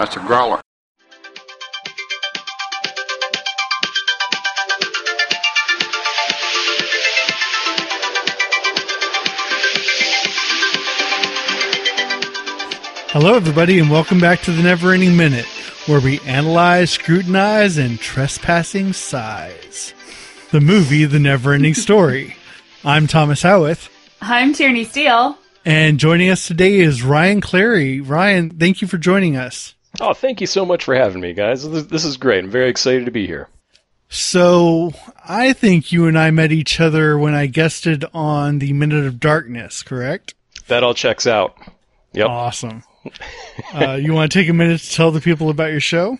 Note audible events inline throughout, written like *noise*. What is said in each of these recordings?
That's a growler. Hello, everybody, and welcome back to the Never Ending Minute, where we analyze, scrutinize, and trespassing size. The movie, The Never Ending *laughs* Story. I'm Thomas Howarth, I'm Tierney Steele. and joining us today is Ryan Clarey. Ryan, thank you for joining us. Oh, thank you so much for having me, guys. This, is great. I'm very excited to be here. So, I think you and I met each other when I guested on the Minute of Darkness, correct? That all checks out. Yep. Awesome. Uh, you want to take a minute to tell the people about your show?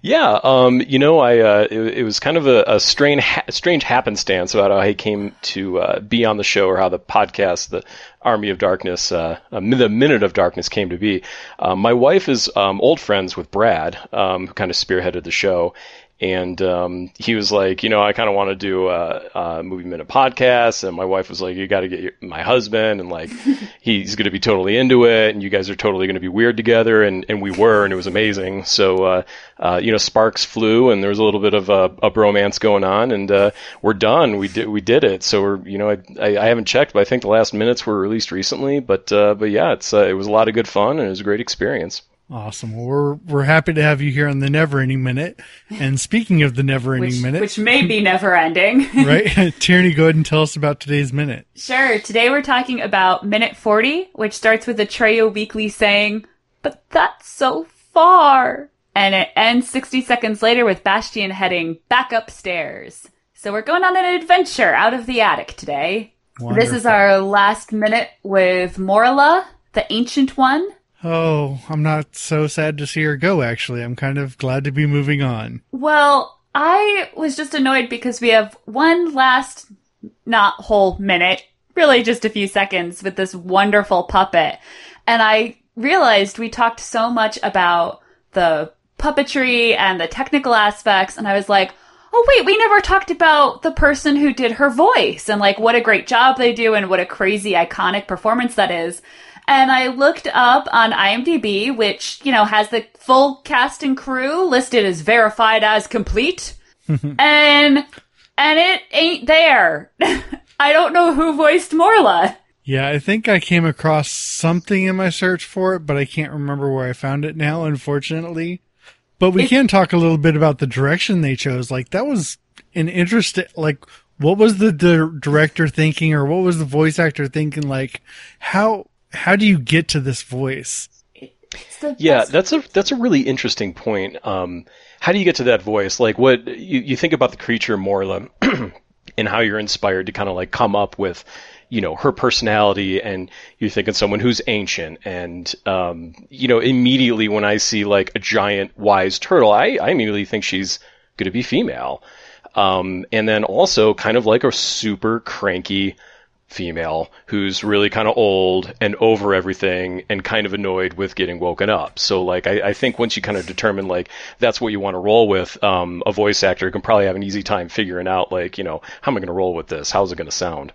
Yeah, um, you know, I uh, it, it was kind of a, a strange, ha- strange happenstance about how I came to uh, be on the show, or how the podcast, the Army of Darkness, uh, uh, the Minute of Darkness, came to be. Um, my wife is um, old friends with Brad, um, who kind of spearheaded the show. And um, he was like, you know, I kind of want to do a, a movie minute podcast. And my wife was like, you got to get your, my husband, and like, *laughs* he's going to be totally into it, and you guys are totally going to be weird together. And, and we were, and it was amazing. So, uh, uh, you know, sparks flew, and there was a little bit of a, a bromance going on, and uh, we're done. We did we did it. So we're, you know, I, I, I haven't checked, but I think the last minutes were released recently. But uh, but yeah, it's uh, it was a lot of good fun, and it was a great experience. Awesome. Well, we're we're happy to have you here on the Never Ending Minute. And speaking of the Never Ending Which, Minute, which may be never ending. *laughs* right? *laughs* Tierney, go ahead and tell us about today's minute. sure. Today we're talking about minute 40, which starts with Atreyu weakly saying, But that's so far. And it ends 60 seconds later with Bastian heading back upstairs. So we're going on an adventure out of the attic today. This is our last minute with Morla, the Ancient One. Oh, I'm not so sad to see her go. Actually, I'm kind of glad to be moving on. Well, I was just annoyed because we have one last, not whole minute, really just a few seconds with this wonderful puppet. And I realized we talked so much about the puppetry and the technical aspects, and I was like, oh wait, we never talked about the person who did her voice and like what a great job they do and what a crazy iconic performance that is. And I looked up on IMDb, which, you know, has the full cast and crew listed as verified as complete. *laughs* and and it ain't there. *laughs* I don't know who voiced Morla. Yeah, I think I came across something in my search for it, but I can't remember where I found it now, unfortunately. But we It- can talk a little bit about the direction they chose. Like that was an interesting. Like, what was the di- director thinking, or what was the voice actor thinking? Like, how how do you get to this voice? Yeah, that's a that's a really interesting point. Um, how do you get to that voice? Like, what you, you think about the creature Morla, *clears throat* and how you're inspired to kind of like come up with, you know, her personality, and you're thinking someone who's ancient, and um, you know, immediately when I see like a giant wise turtle, I I immediately think she's going to be female, um, and then also kind of like a super cranky female who's really kind of old and over everything and kind of annoyed with getting woken up. So like I, I think once you kind of determine like that's what you want to roll with, um, a voice actor can probably have an easy time figuring out like, you know, how am I going to roll with this? How's it going to sound?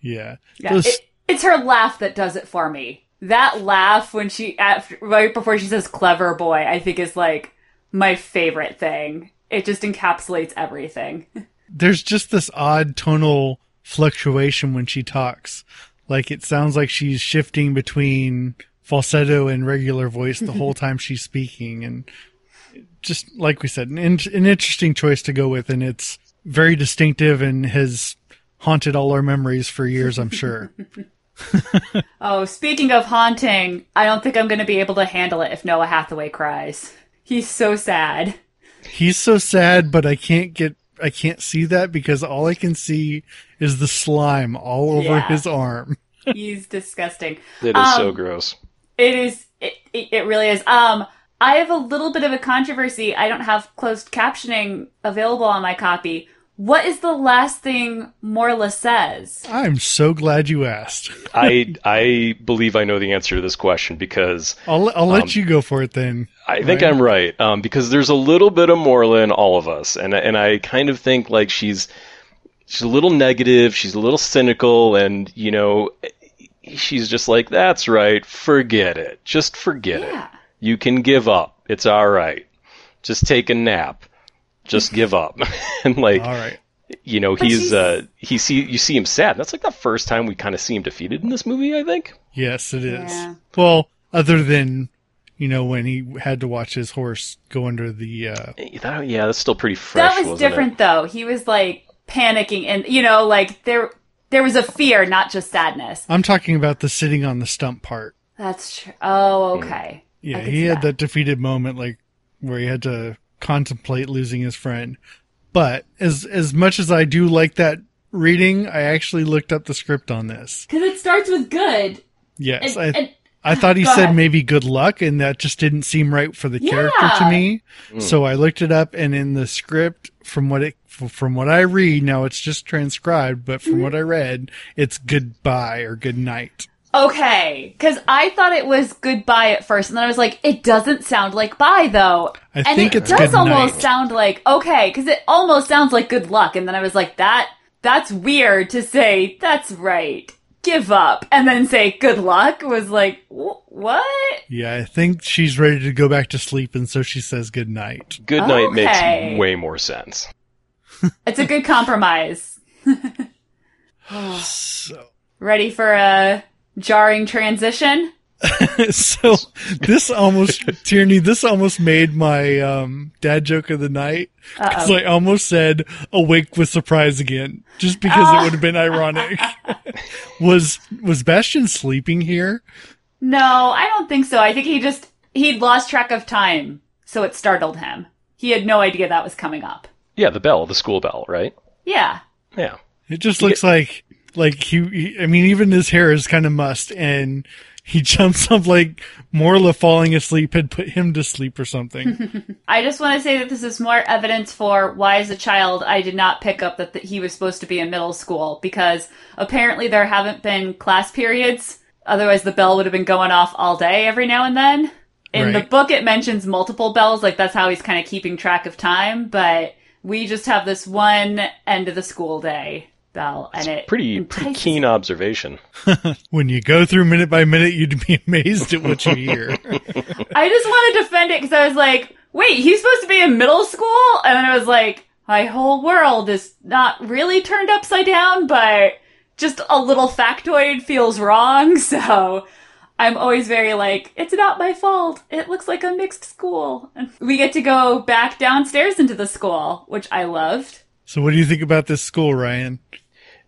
Yeah, Yeah, Those- it, it's her laugh that does it for me. That laugh when she after right before she says "clever boy," I think is like my favorite thing. It just encapsulates everything. *laughs* there's just this odd tonal fluctuation when she talks. Like it sounds like she's shifting between falsetto and regular voice the whole *laughs* time she's speaking, and just like we said, an, an interesting choice to go with, and it's very distinctive and has haunted all our memories for years, I'm sure. *laughs* *laughs* Oh, speaking of haunting, I don't think I'm going to be able to handle it if Noah Hathaway cries. He's so sad. He's so sad, but I can't get. I can't see that because all I can see is the slime all over Yeah. his arm. *laughs* He's disgusting. It is so Um, gross. It is. It, it, it really is. Um, I have a little bit of a controversy. I don't have closed captioning available on my copy. What is the last thing Morla says? I'm so glad you asked. *laughs* I I believe I know the answer to this question because I'll I'll let Um, you go for it then. I think Right. I'm right um, because there's a little bit of Morla in all of us, and and I kind of think like she's she's a little negative, she's a little cynical, and you know she's just like that's right, forget it, just forget Yeah. it. You can give up. It's all right. Just take a nap. Just give up." *laughs* and like, All right. you know, But he's she's- uh he see you see him sad. That's like the first time we kind of see him defeated in this movie, I think. Yes, it is. Yeah. Well, other than you know when he had to watch his horse go under the. Uh, That, yeah, that's still pretty fresh. that was wasn't different It? though. He was like panicking and you know, like there there was a fear, not just sadness. I'm talking about the sitting on the stump part. That's true. Oh, okay. Yeah, he had that. that defeated moment, like where he had to contemplate losing his friend. But as as much as I do like that reading, I actually looked up the script on this. Because it starts with good. Yes, And, I and I thought he Go said ahead. maybe good luck, and that just didn't seem right for the character to Yeah. me. So I looked it up, and in the script, from what it from what I read, now it's just transcribed, but Mm-hmm. from what I read, it's goodbye or good night. Okay, because I thought it was goodbye at first, and then I was like, it doesn't sound like bye though. I and think it it's does almost night. sound like okay, because it almost sounds like good luck, and then I was like, that that's weird to say. That's right. Give up, and then say good luck was like wh- what? Yeah, I think she's ready to go back to sleep, and so she says good night. Good night Okay. makes way more sense. *laughs* It's a good compromise. *laughs* *sighs* So. Ready for a jarring transition? *laughs* so this almost Tierney, this almost made my um, dad joke of the night because I almost said awake with surprise again, just because it would have been ironic. *laughs* was was Bastian sleeping here? No, I don't think so. I think he just he'd lost track of time, so it startled him. He had no idea that was coming up. Yeah, the bell, the school bell, right? Yeah. Yeah. It just looks like like he, he. I mean, even his hair is kind of mussed, and he *laughs* jumps up like Morla falling asleep had put him to sleep or something. *laughs* I just want to say that this is more evidence for why, as a child, I did not pick up that th- he was supposed to be in middle school because apparently there haven't been class periods. Otherwise, the bell would have been going off all day every now and then. In the book, it mentions multiple bells, like that's how he's kind of keeping track of time, but we just have this one end of the school day bell, and it Pretty pretty entices keen observation. *laughs* when you go through minute by minute, you'd be *laughs* amazed at what you hear. *laughs* I just want to defend it because I was like, wait, he's supposed to be in middle school? And then I was like, my whole world is not really turned upside down, but just a little factoid feels wrong. So I'm always very like, it's not my fault. It looks like a mixed school. And we get to go back downstairs into the school, which I loved. so, what do you think about this school, Ryan?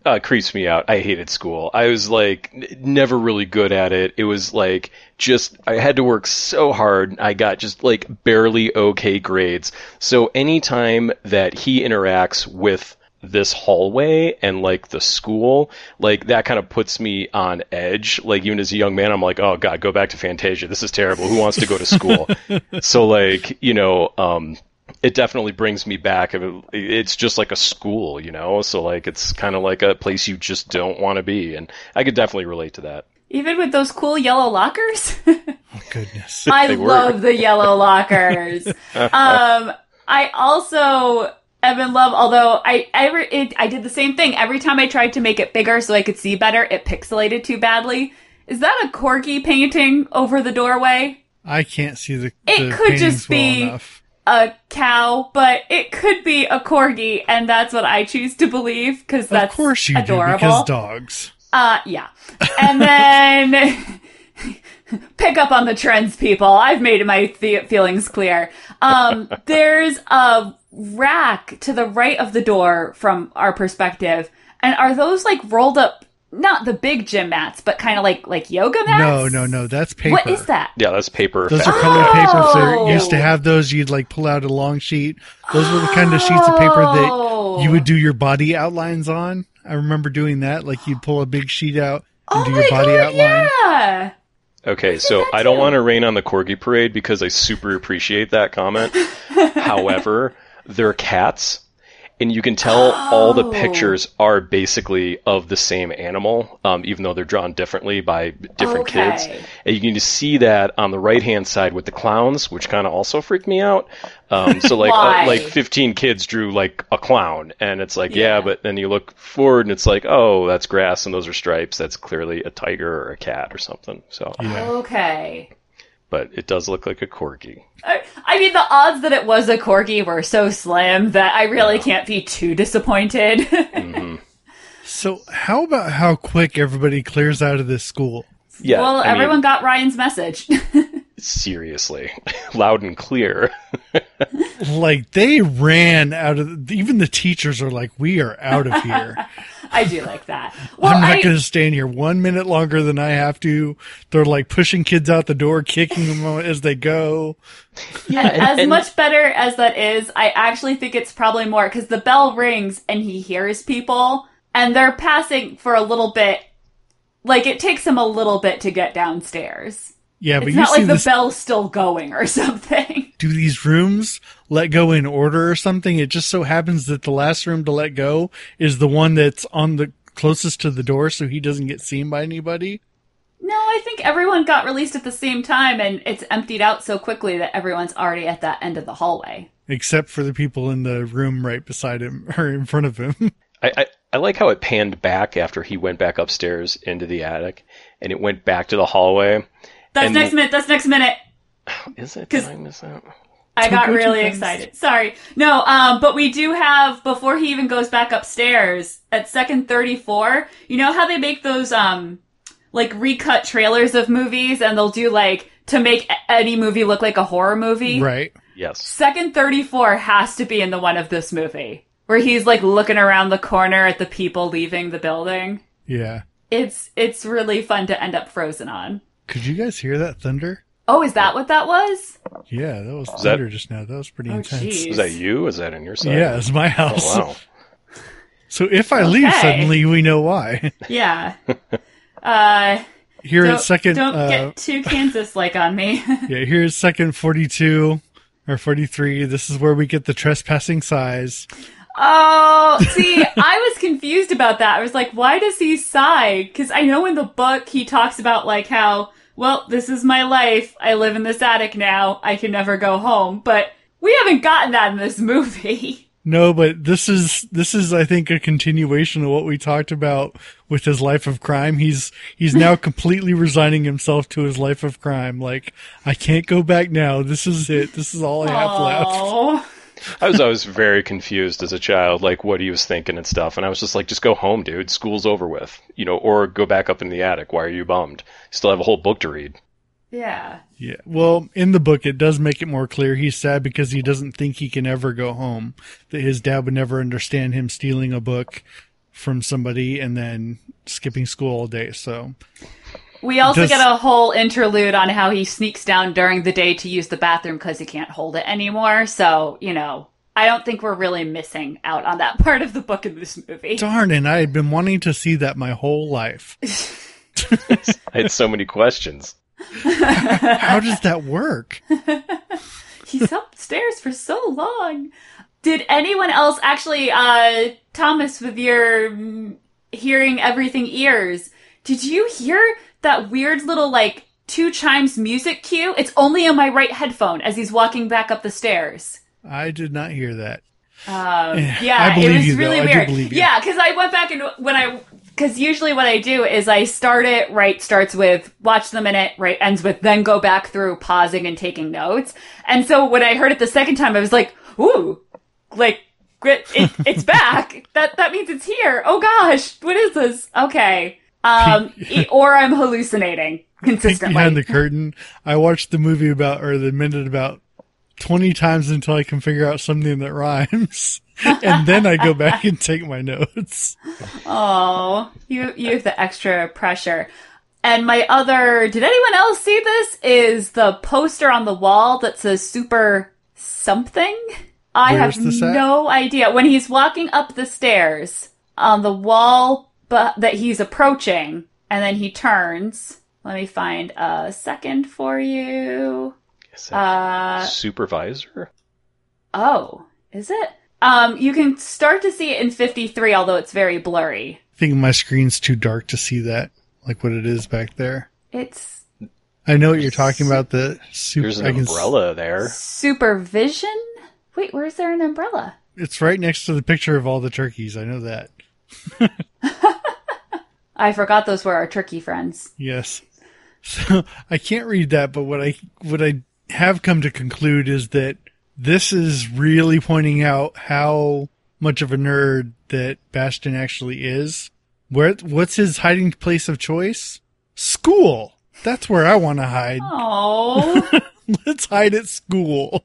Uh, creeps me out. I hated school. I was like n- never really good at it. It was like just I had to work so hard. I got just like barely okay grades. So anytime that he interacts with this hallway and like the school, like that kind of puts me on edge. Like even as a young man, I'm like, oh god, go back to Fantasia. This is terrible. Who wants to go to school? *laughs* so like you know, um, it definitely brings me back. It's just like a school, you know. So like it's kind of like a place you just don't want to be, and I could definitely relate to that. Even with those cool yellow lockers. *laughs* Oh, goodness. I They were. love the yellow lockers. *laughs* um, I also am in love, although I ever it, I did the same thing. Every time I tried to make it bigger so I could see better, it pixelated too badly. Is that a corgi painting over the doorway? I can't see the. It the could just be- enough. A cow, but it could be a corgi, and that's what I choose to believe because that's Of course you adorable. do, because dogs. Uh, yeah. And then *laughs* pick up on the trends, people. I've made my the- feelings clear. Um, *laughs* there's a rack to the right of the door from our perspective. And are those like rolled up, not the big gym mats, but kind of like, like yoga mats? No, no, no. That's paper. What is that? Yeah, that's paper. Those are fabric. colored papers. Oh. They used to have those. You'd like pull out a long sheet. Those were the kind of sheets of paper Oh. that you would oh! do your body outlines on. I remember doing that. Like you'd pull a big sheet out and Oh do your body God, outline. yeah. Okay, so I don't too. want to rain on the corgi parade because I super appreciate that comment. *laughs* However, they're cats, and you can tell all the Oh. pictures are basically of the same animal, um, even though they're drawn differently by different Okay. kids. And you can just see that on the right hand side with the clowns, which kind of also freaked me out. Um, so like uh, like 15 kids drew like a clown, and it's like yeah. Yeah. but then you look forward and it's like oh that's grass and those are stripes. That's clearly a tiger or a cat or something. So. Yeah. Okay. But it does look like a corgi. I, I mean, the odds that it was a corgi were so slim that I really can't be too disappointed. *laughs* hmm So how about how quick everybody clears out of this school? Yeah, well, I mean, everyone got Ryan's message. *laughs* seriously, *laughs* loud and clear. *laughs* Like they ran out of even the teachers are like, We are out of here. *laughs* I do like that. Well, I'm not I, gonna stand here one minute longer than I have to. They're like pushing kids out the door, kicking them as they go. yeah, as much better as that is, I actually think it's probably more because the bell rings and he hears people and they're passing for a little bit. Like it takes him a little bit to get downstairs. Yeah, but It's you not see like the this bell's still going or *laughs* something. do these rooms let go in order or something? It just so happens that the last room to let go is the one that's on the closest to the door so he doesn't get seen by anybody. No, I think everyone got released at the same time and it's emptied out so quickly that everyone's already at that end of the hallway. Except for the people in the room right beside him *laughs* or in front of him. *laughs* I, I, I like how it panned back after he went back upstairs into the attic, and it went back to the hallway. That's And- next minute. That's next minute. *sighs* Is it? 'Cause- Did I miss that? I got really fast. excited. Sorry. No, um, but we do have before he even goes back upstairs at second thirty four. You know how they make those um like recut trailers of movies, and they'll do like to make any movie look like a horror movie. right. Yes. Second thirty four has to be in the one of this movie where he's like looking around the corner at the people leaving the building. Yeah. It's it's really fun to end up frozen on. Could you guys hear that thunder? Oh, is that what that was? Yeah, that was that- thunder just now. That was pretty Oh, intense. geez. Was that you? Is that in your side? Yeah, it's my house. Oh, wow. *laughs* So if I leave suddenly, we know why. *laughs* Yeah. *laughs* Uh Here at second, don't uh, get too Kansas like on me. yeah, here's second 42 or 43. This is where we get the trespassing size. Oh, see, I was confused about that. I was like, why does he sigh? Because I know in the book he talks about like how, well, this is my life. I live in this attic now. I can never go home. But we haven't gotten that in this *laughs* movie. No, but this is this is I think a continuation of what we talked about with his life of crime. He's he's now *laughs* completely resigning himself to his life of crime. Like I can't go back now. This is it. This is all I have left. *laughs* I was I was very confused as a child, like what he was thinking and stuff, and I was just like, just go home, dude. School's over with, you know, or go back up in the attic. Why are you bummed? You Still have a whole book to read. yeah. Yeah. Well, in the book, it does make it more clear. He's sad because he doesn't think he can ever go home. That his dad would never understand him stealing a book from somebody and then skipping school all day. So We also Does- get a whole interlude on how he sneaks down during the day to use the bathroom because he can't hold it anymore. So, you know, I don't think we're really missing out on that *laughs* part of the book in this movie. darn, and I had been wanting to see that my whole life. *laughs* I had so many questions. *laughs* How does that work? He's upstairs for so long. Did anyone else actually, uh, Thomas, with your mm, hearing everything ears, did you hear that weird little, like, two chimes music cue? It's only on my right headphone as he's walking back up the stairs. I did not hear that. Um, *sighs* yeah, it was you, really weird. Yeah, because I went back and when I, because usually what I do is I start it right, starts with watch the minute, right, ends with then go back through pausing and taking notes. And so when I heard it the second time, I was like, ooh, like it, it's *laughs* back. That that means it's here. Oh gosh, what is this? Okay. Um, *laughs* or I'm hallucinating consistently. behind the curtain. I watched the movie about, or the minute about 20 times until I can figure out something that rhymes. *laughs* and then I go back and take my notes. Oh, you you have the extra pressure. And my other, did anyone else see this? Is the poster on the wall that says super something? I Where's have no idea. When he's walking up the stairs on the wall but that he's approaching, and then he turns. Let me find a second for you. Is Uh, supervisor? oh, is it? Um, you can start to see it in 53, although it's very blurry. I think my screen's too dark to see that, like what it is back there. It's I know what you're talking about. The super. There's an I s- umbrella there. Supervision? Wait, where's there an umbrella? It's right next to the picture of all the turkeys. I know that. *laughs* I forgot those were our turkey friends. Yes. *laughs* So I can't read that, but what I what I have come to conclude is that this is really pointing out how much of a nerd that Bastian actually is. Where what's his hiding place of choice? School. That's where I want to hide. Oh. *laughs* Let's hide at school.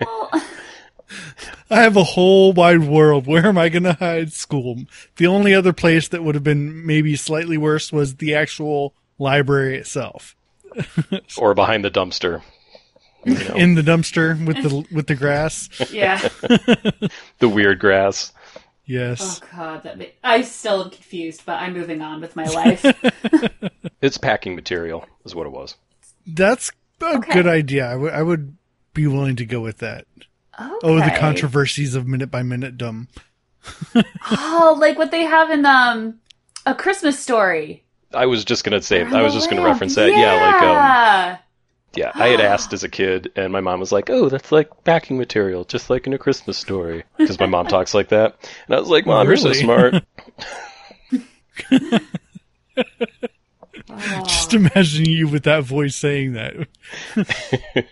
well, *laughs* I have a whole wide world. Where am I going to hide? School. The only other place that would have been maybe slightly worse was the actual library itself. *laughs* or behind the dumpster. You know, In the dumpster with the with the grass. *laughs* yeah. *laughs* the weird grass. Yes. Oh god, that ma- I still am confused, but I'm moving on with my life. It's packing material, is what it was. That's a Okay. good idea. I would I would be willing to go with that. Okay. Oh, the controversies of minute by minute dumb. Oh, like what they have in um a Christmas story. I was just gonna say, I was just gonna reference that. Yeah, like um, Yeah. yeah, I had asked as a kid, and my mom was like, "Oh, that's like backing material, just like in a Christmas story," because my mom talks like that, and I was like, "Mom, you're so smart." *laughs* Oh. Just imagining you with that voice saying that. *laughs*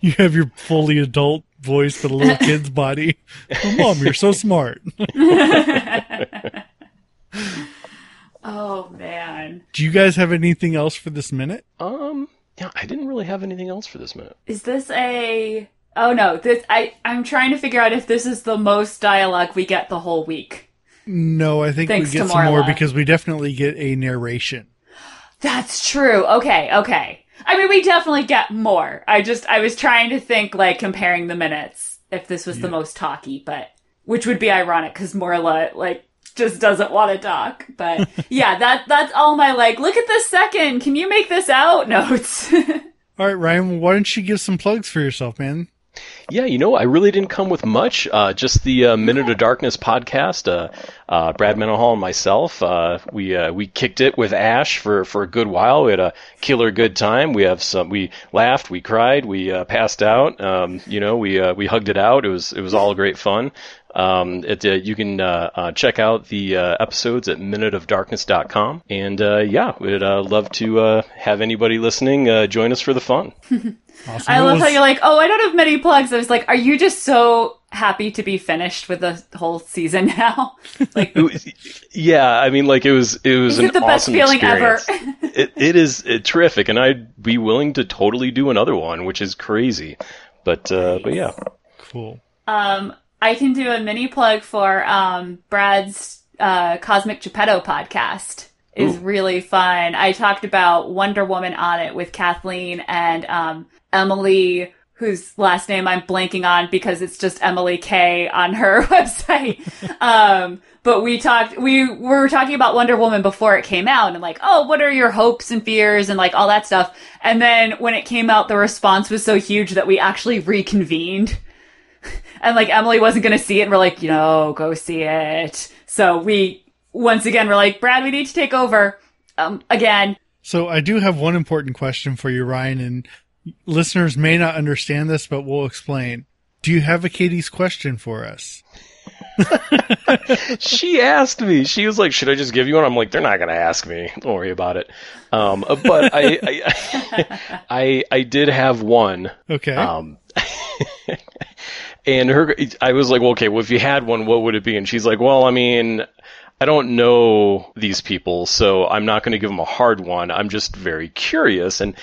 you have your fully adult voice but a little *laughs* kid's body. Oh, mom, you're so smart. *laughs* oh man. Do you guys have anything else for this minute? Um, yeah, I didn't really have anything else for this minute. Is this a Oh no, this I I'm trying to figure out if this is the most dialogue we get the whole week. No, I think Thanks we get to some more because we definitely get a narration. That's true. Okay, okay. I mean, we definitely get more. I just, I was trying to think, like, comparing the minutes, if this was the most talky, but, which would be ironic, because Morla, like, just doesn't want to talk. But, *laughs* yeah, that, that's all my, like, look at this second, can you make this out *laughs* notes? All right, Ryan, why don't you give some plugs for yourself, man? Yeah, you know, I really didn't come with much. Uh, just the uh, Minute of Darkness podcast. Uh, uh, Brad Mendenhall and myself, uh, we uh, we kicked it with Ash for, for a good while. We had a killer good time. We have some. We laughed, we cried, we uh, passed out. Um, you know, we uh, we hugged it out. It was it was all great fun. Um, it, uh, you can uh, uh, check out the uh, episodes at minuteofdarkness.com. And uh, yeah, we'd uh, love to uh, have anybody listening uh, join us for the fun. *laughs* Awesome. I love how you're like, oh, I don't have many plugs. I was like, are you just so happy to be finished with the whole season *laughs* now? *laughs* like, yeah, I mean, like it was it was is an it the best awesome feeling experience. ever? it, it is uh, terrific, and I'd be willing to totally do another one, which is crazy. But uh, but yeah, cool. Um, I can do a mini plug for um, Brad's uh, Cosmic Geppetto podcast. is really fun. I talked about Wonder Woman on it with Kathleen and um, Emily, whose last name I'm blanking on because it's just Emily K on her *laughs* website. um, but we talked, we were talking about Wonder Woman before it came out and like, oh, what are your hopes and fears and like all that stuff. And then when it came out, the response was so huge that we actually reconvened. And like Emily wasn't going to see it, and we're like, you know, go see it. So we once again we're like, Brad, we need to take over um, again. So I do have one important question for you, Ryan, and listeners may not understand this, but we'll explain. Do you have a Katie's question for us? *laughs* she asked me. She was like, "Should I just give you one?" I'm like, "They're not gonna ask me. Don't worry about it." Um, but I, I, I, *laughs* I did have one. Okay. Um, *laughs* and her, I was like, well, okay, well, if you had one, what would it be? And she's like, well, I mean, I don't know these people, so I'm not going to give them a hard one. I'm just very curious. And,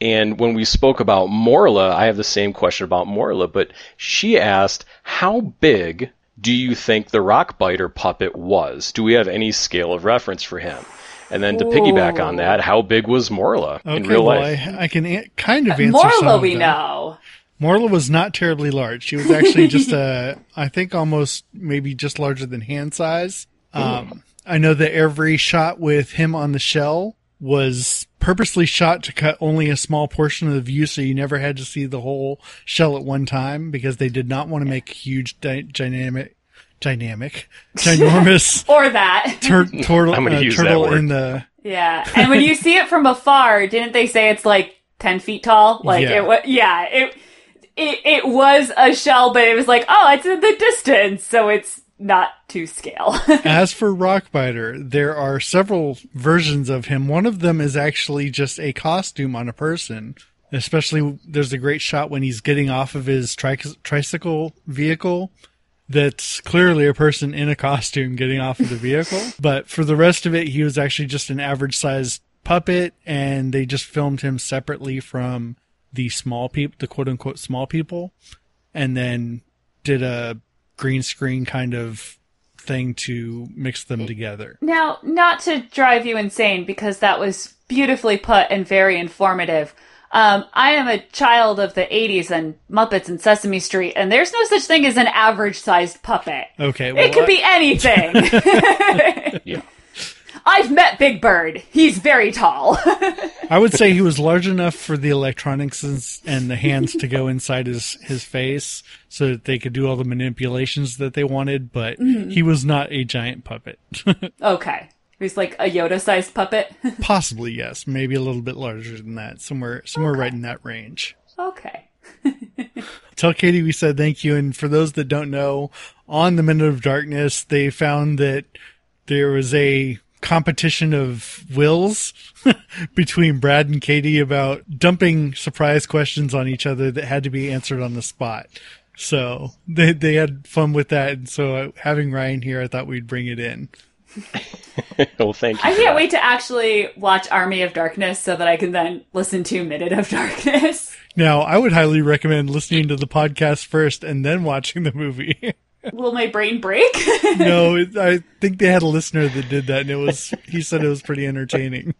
and when we spoke about Morla, I have the same question about Morla, but she asked, how big do you think the rock biter puppet was? Do we have any scale of reference for him? And then to piggyback on that, how big was Morla okay. in real well, life? I, I can a- kind of answer some Morla, of we them. know. Morla was not terribly large. She was actually just a, *laughs* I think almost maybe just larger than hand size. Um, I know that every shot with him on the shell was purposely shot to cut only a small portion of the view so you never had to see the whole shell at one time because they did not want to make a huge dy- dynamic, dynamic, *laughs* ginormous Or that. tur- turtle, I'm gonna uh, use that turtle word. in the, yeah. And when you see it from afar, didn't they say it's like 10 feet tall? Like Yeah. it was, yeah, it, it, it was a shell, but it was like, oh, it's in the distance. So it's not to scale. *laughs* As for Rockbiter, there are several versions of him. One of them is actually just a costume on a person. Especially, there's a great shot when he's getting off of his tri- tricycle vehicle. That's clearly a person in a costume getting off of the vehicle. *laughs* But for the rest of it, he was actually just an average sized puppet, and they just filmed him separately from the small people, the quote unquote small people, and then did a green screen kind of thing to mix them together. Now, not to drive you insane because that was beautifully put and very informative. Um, I am a child of the 80s and Muppets and Sesame Street, and there's no such thing as an average sized puppet. Okay. Well, it could be anything. *laughs* Yeah. *laughs* I've met Big Bird. He's very tall. *laughs* I would say he was large enough for the electronics and- the hands to go inside his, his face so that they could do all the manipulations that they wanted, but mm-hmm. he was not a giant puppet. *laughs* okay. He's like a Yoda sized puppet. *laughs* Possibly, yes. Maybe a little bit larger than that. Somewhere, somewhere right in that range. okay. *laughs* Tell Katie we said thank you. And for those that don't know, on the Minute of Darkness, they found that there was a competition of wills *laughs* between Brad and Katie about dumping surprise questions on each other that had to be answered on the spot. So they they had fun with that. And so uh, having Ryan here, I thought we'd bring it in. *laughs* well, thank you. I can't that. wait to actually watch Army of Darkness so that I can then listen to Minute of Darkness. Now, I would highly recommend listening to the podcast first and then watching the movie. *laughs* Will my brain break? *laughs* no, it, I think they had a listener that did that, and it was he said it was pretty entertaining.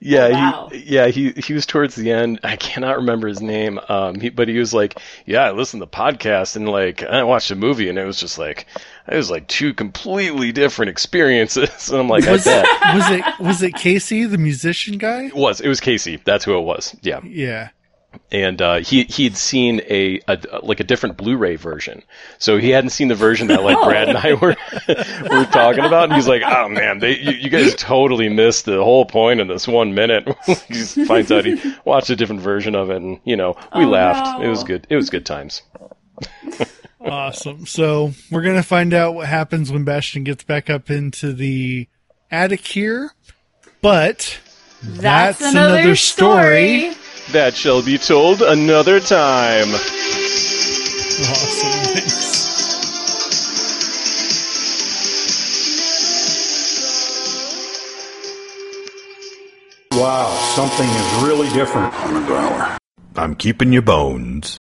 Yeah, Oh, wow. he, yeah, he he was towards the end. I cannot remember his name. Um, he, but he was like, "Yeah, I listened to the podcast and like I watched the movie, and it was just like it was like two completely different experiences." *laughs* And I'm like, "I Was bet." was it was it Casey, the musician guy? It was it was Casey? That's who it was. Yeah, Yeah. And uh, he he'd seen a, a like a different Blu-ray version, so he hadn't seen the version that like *laughs* Oh. Brad and I were *laughs* were talking about. And he's like, "Oh man, they you, you guys totally missed the whole point in this one minute." *laughs* he just finds out he watched a different version of it, and you know we Oh, laughed. no. It was good. It was good times. Awesome. So we're gonna find out what happens when Bastian gets back up into the attic here. But That's, That's another, another story. story. That shall be told another time. awesome. Thanks. Wow, something is really different. On a growler. I'm keeping your bones.